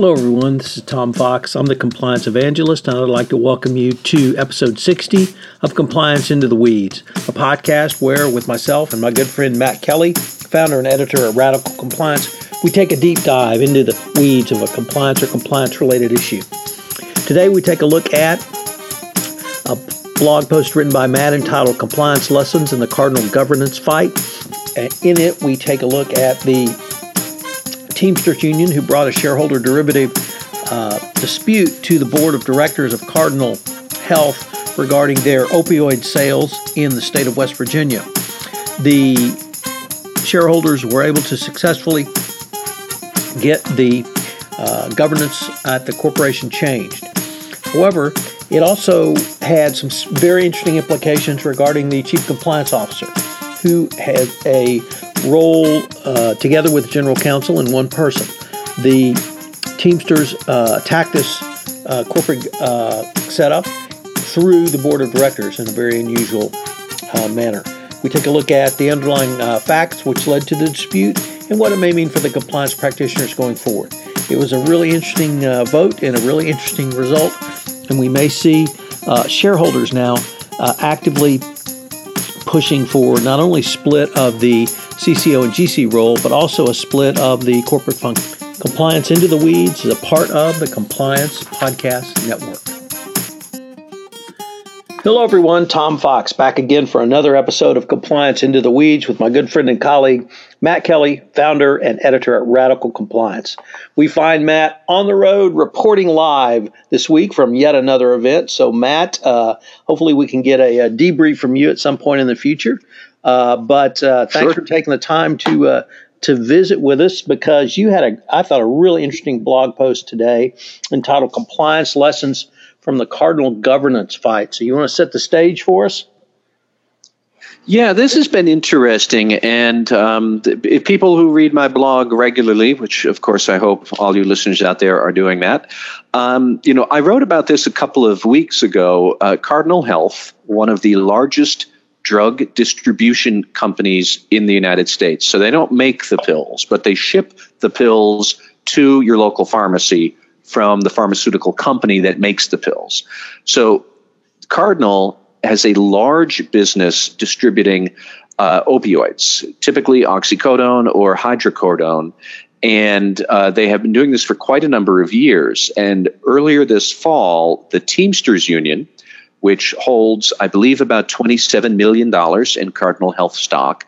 Hello, everyone. This is Tom Fox. I'm the Compliance Evangelist, and I'd like to welcome you to episode 60 of Compliance Into the Weeds, a podcast where, with myself and my good friend Matt Kelly, founder and editor of Radical Compliance, we take a deep dive into the weeds of a compliance or compliance related issue. Today, we take a look at a blog post written by Matt entitled Compliance Lessons in the Cardinal Governance Fight. And in it, we take a look at the Teamsters Union, who brought a shareholder derivative uh, dispute to the board of directors of Cardinal Health regarding their opioid sales in the state of West Virginia. The shareholders were able to successfully get the uh, governance at the corporation changed. However, it also had some very interesting implications regarding the chief compliance officer, who had a role uh, together with general counsel in one person. The Teamsters uh, attacked this uh, corporate uh, setup through the board of directors in a very unusual uh, manner. We take a look at the underlying uh, facts which led to the dispute and what it may mean for the compliance practitioners going forward. It was a really interesting vote and a really interesting result and we may see shareholders now actively pushing for not only split of the CCO and GC role, but also a split of the corporate function. Compliance into the Weeds is a part of the Compliance Podcast Network. Hello, everyone. Tom Fox back again for another episode of Compliance Into the Weeds with my good friend and colleague, Matt Kelly, founder and editor at Radical Compliance. We find Matt on the road reporting live this week from yet another event. So, Matt, uh, hopefully we can get a, a, debrief from you at some point in the future. Uh, but uh, thanks sure. for taking the time to uh, to visit with us because you had a, I thought, a really interesting blog post today entitled "Compliance Lessons." from the Cardinal governance fight. So, you want to set the stage for us? Yeah, this has been interesting. And um, if people who read my blog regularly, which of course I hope all you listeners out there are doing that, um, you know, I wrote about this a couple of weeks ago. Uh, Cardinal Health, one of the largest drug distribution companies in the United States. So they don't make the pills, but they ship the pills to your local pharmacy from the pharmaceutical company that makes the pills. So Cardinal has a large business distributing uh, opioids, typically oxycodone or hydrocodone. And uh, they have been doing this for quite a number of years. And earlier this fall, the Teamsters Union, which holds, I believe, about $27 million in Cardinal Health stock,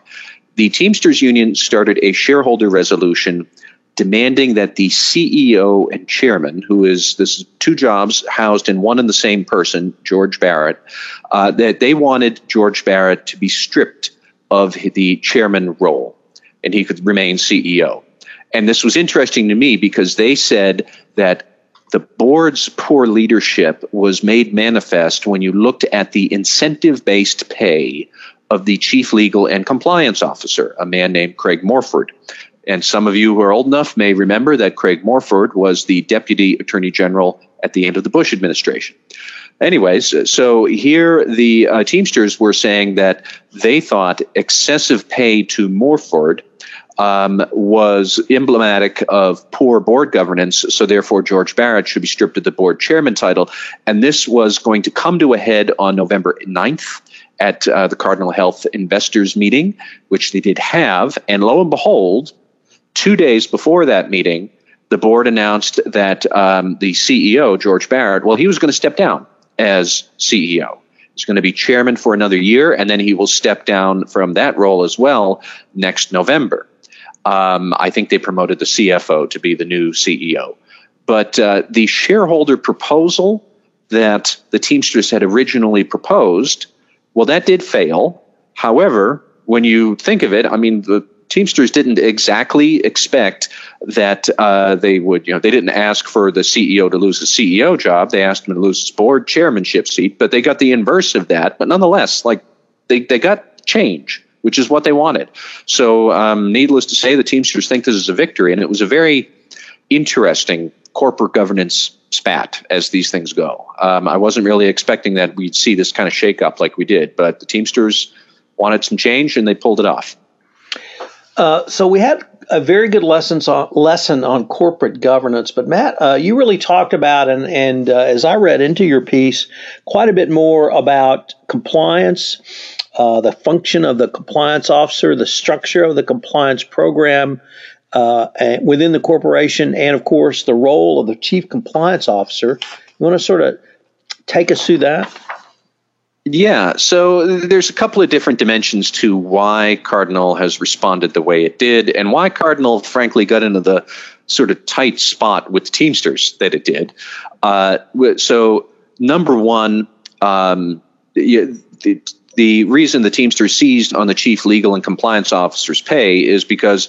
the Teamsters Union started a shareholder resolution demanding that the CEO and chairman, who is this is two jobs housed in one and the same person, George Barrett, uh, that they wanted George Barrett to be stripped of the chairman role, and he could remain CEO. And this was interesting to me because they said that the board's poor leadership was made manifest when you looked at the incentive based pay of the chief legal and compliance officer, a man named Craig Morford. And some of you who are old enough may remember that Craig Morford was the deputy attorney general at the end of the Bush administration. Anyways, so here the uh, Teamsters were saying that they thought excessive pay to Morford um, was emblematic of poor board governance. So therefore, George Barrett should be stripped of the board chairman title. And this was going to come to a head on November 9th at uh, the Cardinal Health investors meeting, which they did have. And lo and behold, Two days before that meeting, the board announced that um, the CEO, George Barrett, well, he was going to step down as CEO. He's going to be chairman for another year, and then he will step down from that role as well next November. Um, I think they promoted the CFO to be the new CEO. But uh, the shareholder proposal that the Teamsters had originally proposed, well, that did fail. However, when you think of it, I mean, the Teamsters didn't exactly expect that uh, they would, you know, they didn't ask for the CEO to lose his CEO job. They asked him to lose his board chairmanship seat, but they got the inverse of that. But nonetheless, like they, they got change, which is what they wanted. So, um, needless to say, the Teamsters think this is a victory, and it was a very interesting corporate governance spat as these things go. Um, I wasn't really expecting that we'd see this kind of shakeup like we did, but the Teamsters wanted some change and they pulled it off. Uh, so we had a very good lessons on, lesson on corporate governance, but Matt, uh, you really talked about and and uh, as I read into your piece, quite a bit more about compliance, uh, the function of the compliance officer, the structure of the compliance program uh, within the corporation, and of course the role of the chief compliance officer. You want to sort of take us through that? Yeah, so there's a couple of different dimensions to why Cardinal has responded the way it did, and why Cardinal, frankly, got into the sort of tight spot with Teamsters that it did. Uh, so, number one, um, the, the reason the Teamsters seized on the chief legal and compliance officer's pay is because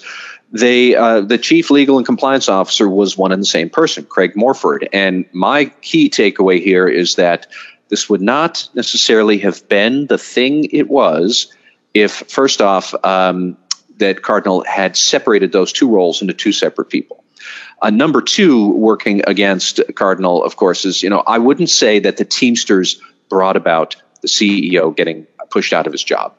they uh, the chief legal and compliance officer was one and the same person, Craig Morford. And my key takeaway here is that this would not necessarily have been the thing it was if, first off, um, that Cardinal had separated those two roles into two separate people. Uh, number two, working against Cardinal, of course, is you know I wouldn't say that the Teamsters brought about the CEO getting pushed out of his job.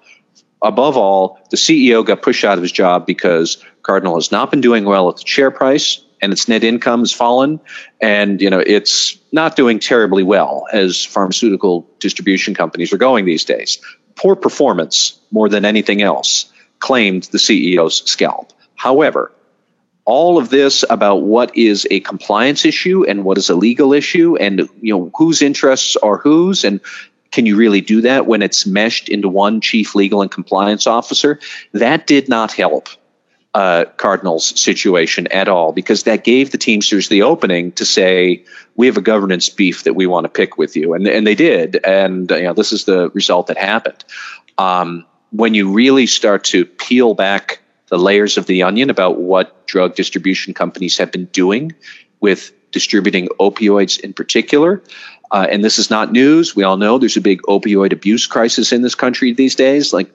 Above all, the CEO got pushed out of his job because Cardinal has not been doing well at the share price and its net income has fallen and you know it's not doing terribly well as pharmaceutical distribution companies are going these days poor performance more than anything else claimed the CEO's scalp however all of this about what is a compliance issue and what is a legal issue and you know whose interests are whose and can you really do that when it's meshed into one chief legal and compliance officer that did not help uh, Cardinals situation at all because that gave the Teamsters the opening to say we have a governance beef that we want to pick with you, and and they did, and you know this is the result that happened. Um, when you really start to peel back the layers of the onion about what drug distribution companies have been doing with distributing opioids in particular. Uh, and this is not news. We all know there's a big opioid abuse crisis in this country these days. Like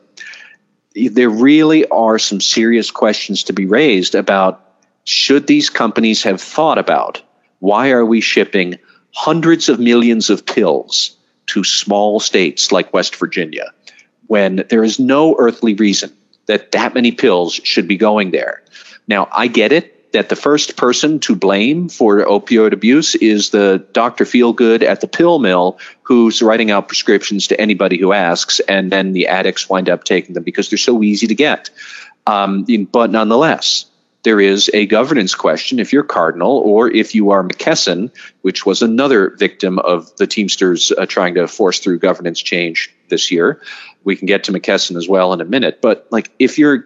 there really are some serious questions to be raised about should these companies have thought about why are we shipping hundreds of millions of pills to small states like West Virginia when there is no earthly reason that that many pills should be going there. Now, I get it that the first person to blame for opioid abuse is the Dr. Feelgood at the pill mill who's writing out prescriptions to anybody who asks, and then the addicts wind up taking them because they're so easy to get. Um, but nonetheless, there is a governance question if you're Cardinal or if you are McKesson, which was another victim of the Teamsters uh, trying to force through governance change this year. We can get to McKesson as well in a minute. But like if you're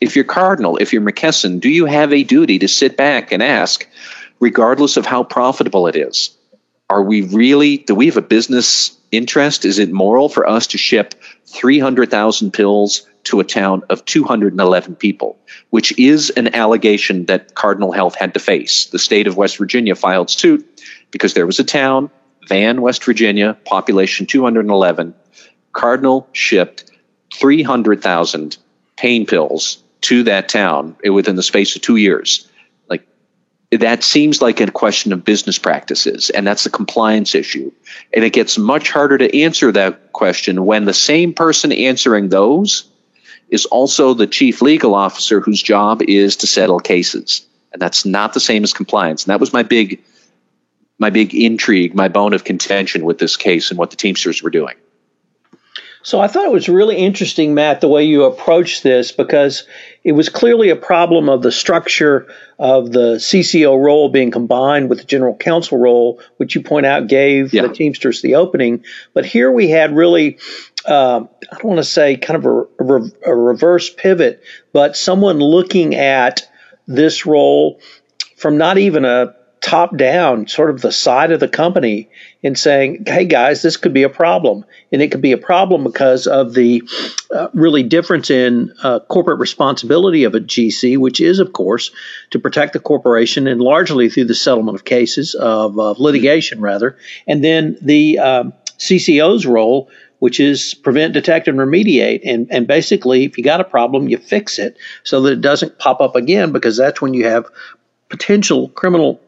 if you're Cardinal, if you're McKesson, do you have a duty to sit back and ask, regardless of how profitable it is, are we really, do we have a business interest? Is it moral for us to ship 300,000 pills to a town of 211 people, which is an allegation that Cardinal Health had to face? The state of West Virginia filed suit because there was a town, Van, West Virginia, population 211. Cardinal shipped 300,000 pain pills to that town eh, within the space of two years. Like that seems like a question of business practices, and that's a compliance issue. And it gets much harder to answer that question when the same person answering those is also the chief legal officer whose job is to settle cases. And that's not the same as compliance. And that was my big my big intrigue, my bone of contention with this case and what the Teamsters were doing. So I thought it was really interesting, Matt, the way you approached this because it was clearly a problem of the structure of the CCO role being combined with the general counsel role, which you point out gave yeah. the Teamsters the opening. But here we had really, uh, I don't want to say kind of a, a, a reverse pivot, but someone looking at this role from not even a top down, sort of the side of the company, and saying, hey guys, this could be a problem. And it could be a problem because of the uh, really difference in uh, corporate responsibility of a GC, which is, of course, to protect the corporation and largely through the settlement of cases, of, of litigation rather. And then the um, CCO's role, which is prevent, detect, and remediate. And, and basically, if you got a problem, you fix it so that it doesn't pop up again because that's when you have potential criminal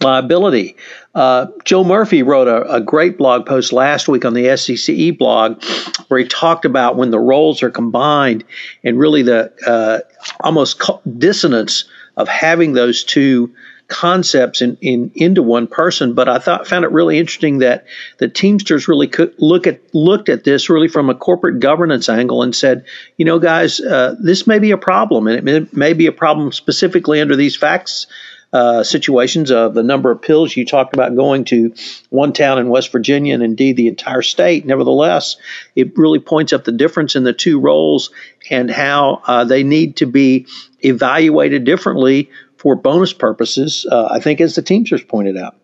liability. Uh, Joe Murphy wrote a, a, great blog post last week on the SCCE blog where he talked about when the roles are combined and really the uh, almost dissonance of having those two concepts in, in into one person. But I thought found it really interesting that the Teamsters really could look at looked at this really from a corporate governance angle and said, you know, guys, uh, this may be a problem, and it may, may be a problem specifically under these facts uh, situations of the number of pills you talked about going to one town in West Virginia and indeed the entire state. Nevertheless, it really points up the difference in the two roles and how uh, they need to be evaluated differently for bonus purposes, uh, I think, as the Teamsters pointed out.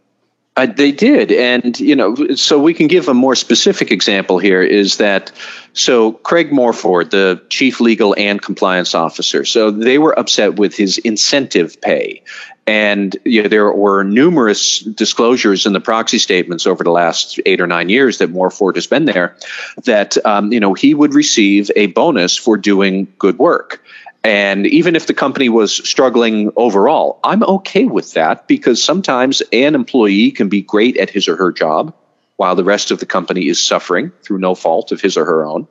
Uh, they did, and you know, so we can give a more specific example here. Is that so? Craig Morford, the chief legal and compliance officer, so they were upset with his incentive pay, and you know, there were numerous disclosures in the proxy statements over the last eight or nine years that Morford has been there, that um, you know he would receive a bonus for doing good work. And even if the company was struggling overall, I'm okay with that because sometimes an employee can be great at his or her job while the rest of the company is suffering through no fault of his or her own.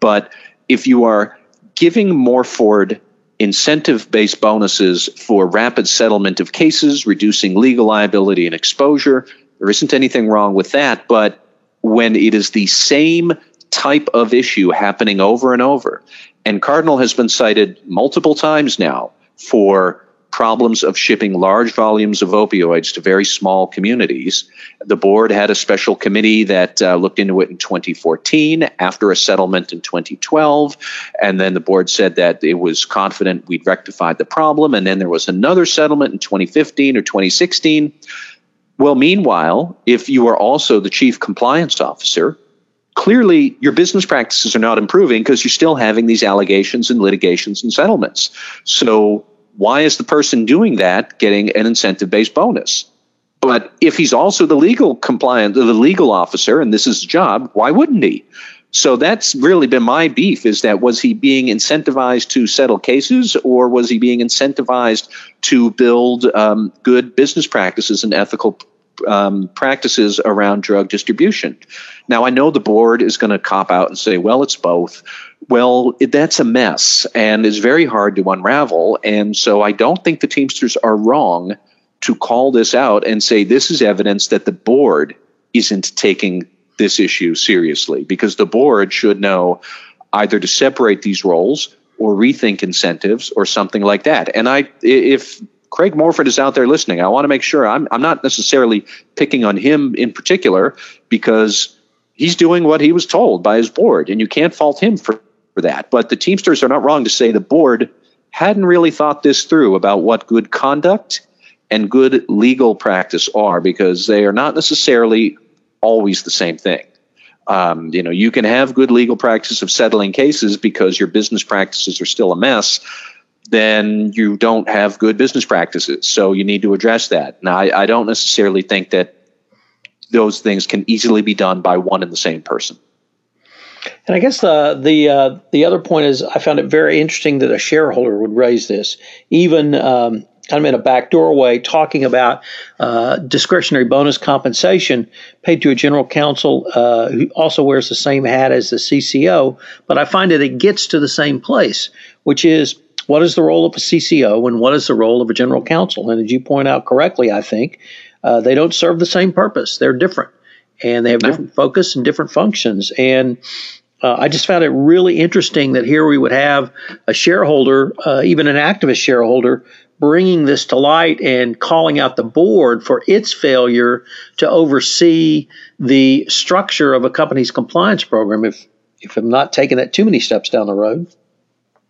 But if you are giving Morford incentive based bonuses for rapid settlement of cases, reducing legal liability and exposure, there isn't anything wrong with that. But when it is the same type of issue happening over and over, and Cardinal has been cited multiple times now for problems of shipping large volumes of opioids to very small communities. The board had a special committee that uh, looked into it in 2014 after a settlement in 2012. And then the board said that it was confident we'd rectified the problem. And then there was another settlement in 2015 or 2016. Well, meanwhile, if you are also the chief compliance officer, clearly your business practices are not improving because you're still having these allegations and litigations and settlements. So why is the person doing that getting an incentive based bonus? But if he's also the legal compliant, the legal officer, and this is his job, why wouldn't he? So that's really been my beef is that was he being incentivized to settle cases or was he being incentivized to build um, good business practices and ethical um, practices around drug distribution. Now, I know the board is going to cop out and say, well, it's both. Well, it, that's a mess and is very hard to unravel. And so I don't think the Teamsters are wrong to call this out and say this is evidence that the board isn't taking this issue seriously because the board should know either to separate these roles or rethink incentives or something like that. And I, if Craig Morford is out there listening. I want to make sure I'm, I'm not necessarily picking on him in particular because he's doing what he was told by his board, and you can't fault him for, for that. But the Teamsters are not wrong to say the board hadn't really thought this through about what good conduct and good legal practice are because they are not necessarily always the same thing. Um, you know, you can have good legal practice of settling cases because your business practices are still a mess, then you don't have good business practices. So you need to address that. Now, I, I don't necessarily think that those things can easily be done by one and the same person. And I guess the the uh, the other point is I found it very interesting that a shareholder would raise this, even um, kind of in a back doorway, talking about uh, discretionary bonus compensation paid to a general counsel uh, who also wears the same hat as the CCO. But I find that it gets to the same place, which is what is the role of a CCO and what is the role of a general counsel? And as you point out correctly, I think uh, they don't serve the same purpose. They're different, and they have no. different focus and different functions. And uh, I just found it really interesting that here we would have a shareholder, uh, even an activist shareholder, bringing this to light and calling out the board for its failure to oversee the structure of a company's compliance program. If if I'm not taking that too many steps down the road.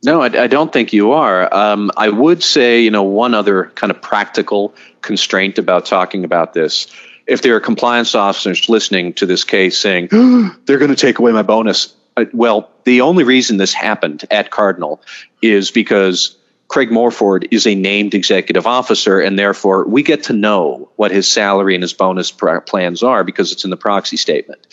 No, I, I, don't think you are. Um, I would say, you know, one other kind of practical constraint about talking about this. If there are compliance officers listening to this case saying, they're going to take away my bonus. Uh, well, the only reason this happened at Cardinal is because Craig Morford is a named executive officer, and therefore we get to know what his salary and his bonus plans are because it's in the proxy statement.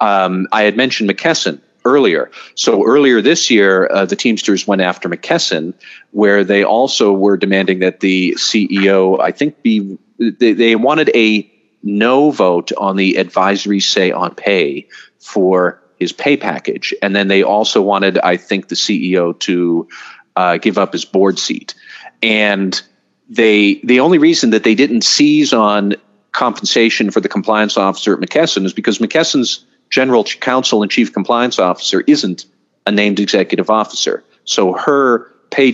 Um, I had mentioned McKesson earlier. So earlier this year, uh, the Teamsters went after McKesson, where they also were demanding that the CEO, I think, be they, they wanted a no vote on the advisory say on pay for his pay package, and then they also wanted, I think, the CEO to uh, give up his board seat, and they the only reason that they didn't seize on compensation for the compliance officer at McKesson is because McKesson's general counsel and chief compliance officer isn't a named executive officer. So her pay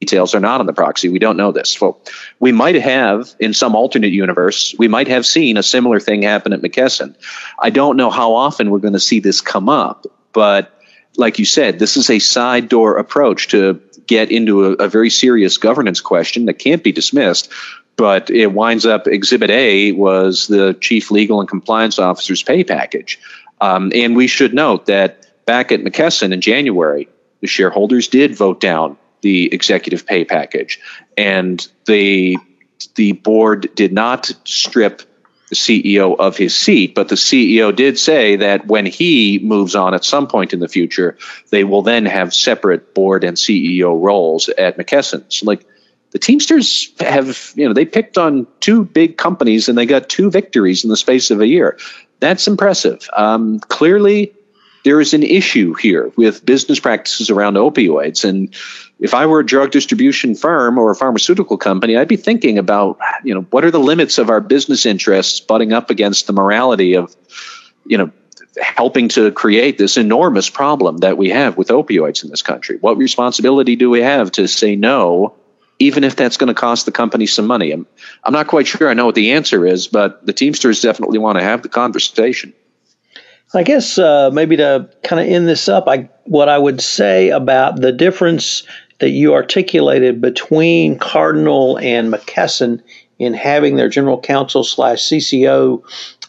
details are not on the proxy. We don't know this. Well, we might have, in some alternate universe, we might have seen a similar thing happen at McKesson. I don't know how often we're going to see this come up, but like you said, this is a side door approach to get into a, a very serious governance question that can't be dismissed but it winds up exhibit a was the chief legal and compliance officer's pay package um, and we should note that back at mckesson in january the shareholders did vote down the executive pay package and the the board did not strip the CEO of his seat, but the CEO did say that when he moves on at some point in the future, they will then have separate board and CEO roles at McKesson. So like the Teamsters have, you know, they picked on two big companies and they got two victories in the space of a year. That's impressive. Um, clearly, there is an issue here with business practices around opioids. And if I were a drug distribution firm or a pharmaceutical company, I'd be thinking about, you know, what are the limits of our business interests butting up against the morality of, you know, helping to create this enormous problem that we have with opioids in this country. What responsibility do we have to say no even if that's going to cost the company some money. I'm, I'm not quite sure I know what the answer is, but the Teamsters definitely want to have the conversation. I guess uh, maybe to kind of end this up, I what I would say about the difference that you articulated between Cardinal and McKesson in having their general counsel slash CCO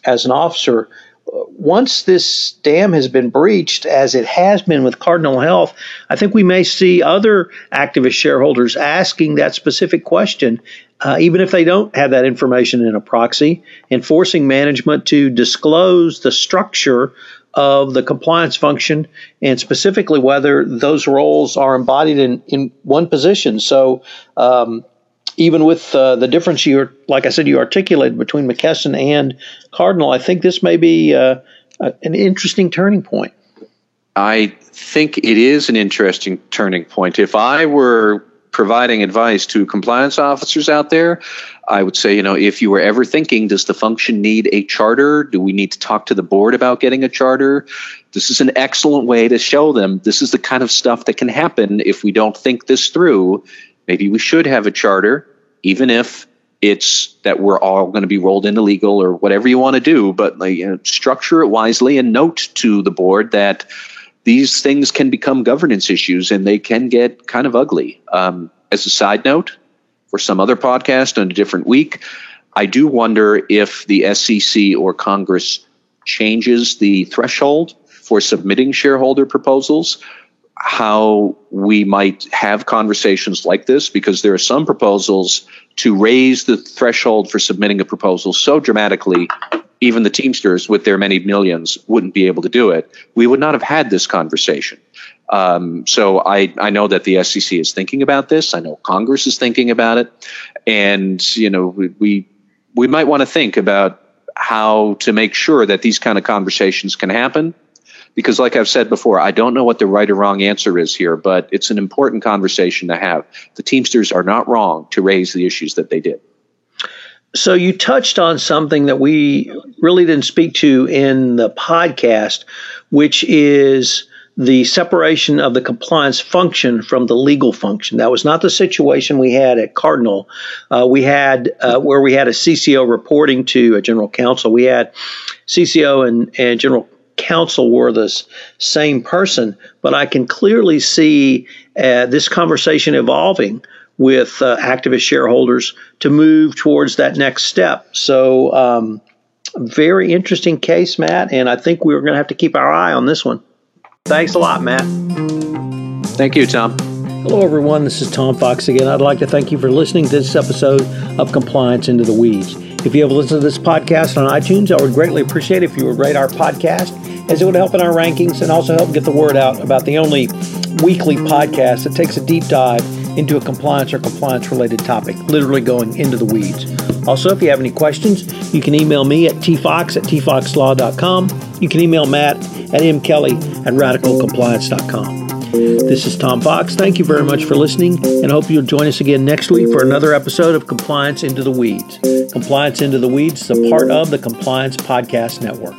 as an officer once this dam has been breached, as it has been with Cardinal Health, I think we may see other activist shareholders asking that specific question, uh, even if they don't have that information in a proxy, and forcing management to disclose the structure of the compliance function and specifically whether those roles are embodied in, in one position. So, um, even with uh, the difference you, like I said, you articulated between McKesson and Cardinal, I think this may be uh, an interesting turning point. I think it is an interesting turning point. If I were providing advice to compliance officers out there, I would say, you know, if you were ever thinking, does the function need a charter? Do we need to talk to the board about getting a charter? This is an excellent way to show them this is the kind of stuff that can happen if we don't think this through maybe we should have a charter, even if it's that we're all going to be rolled into legal or whatever you want to do, but like, you know, structure it wisely and note to the board that these things can become governance issues and they can get kind of ugly. Um, as a side note, for some other podcast on a different week, I do wonder if the SEC or Congress changes the threshold for submitting shareholder proposals how we might have conversations like this because there are some proposals to raise the threshold for submitting a proposal so dramatically even the teamsters with their many millions wouldn't be able to do it. We would not have had this conversation. Um, so I, I know that the sec is thinking about this. I know congress is thinking about it. And you know we, we, we might want to think about how to make sure that these kind of conversations can happen because like I've said before, I don't know what the right or wrong answer is here, but it's an important conversation to have. The Teamsters are not wrong to raise the issues that they did. So you touched on something that we really didn't speak to in the podcast, which is the separation of the compliance function from the legal function. That was not the situation we had at Cardinal. Uh, we had uh, where we had a CCO reporting to a general counsel. We had CCO and, and general counsel were the same person, but I can clearly see uh, this conversation evolving with uh, activist shareholders to move towards that next step. So, um, very interesting case, Matt, and I think we're going to have to keep our eye on this one. Thanks a lot, Matt. Thank you, Tom. Hello, everyone. This is Tom Fox again. I'd like to thank you for listening to this episode of Compliance Into the Weeds. If you have listened to this podcast on iTunes, I would greatly appreciate it if you would rate our podcast, as it would help in our rankings and also help get the word out about the only weekly podcast that takes a deep dive into a compliance or compliance related topic, literally going into the weeds. Also, if you have any questions, you can email me at tfox at tfoxlaw.com. You can email Matt at mkelly at radicalcompliance.com. This is Tom Fox. Thank you very much for listening and hope you'll join us again next week for another episode of Compliance Into the Weeds. Compliance Into the Weeds is a part of the Compliance Podcast Network.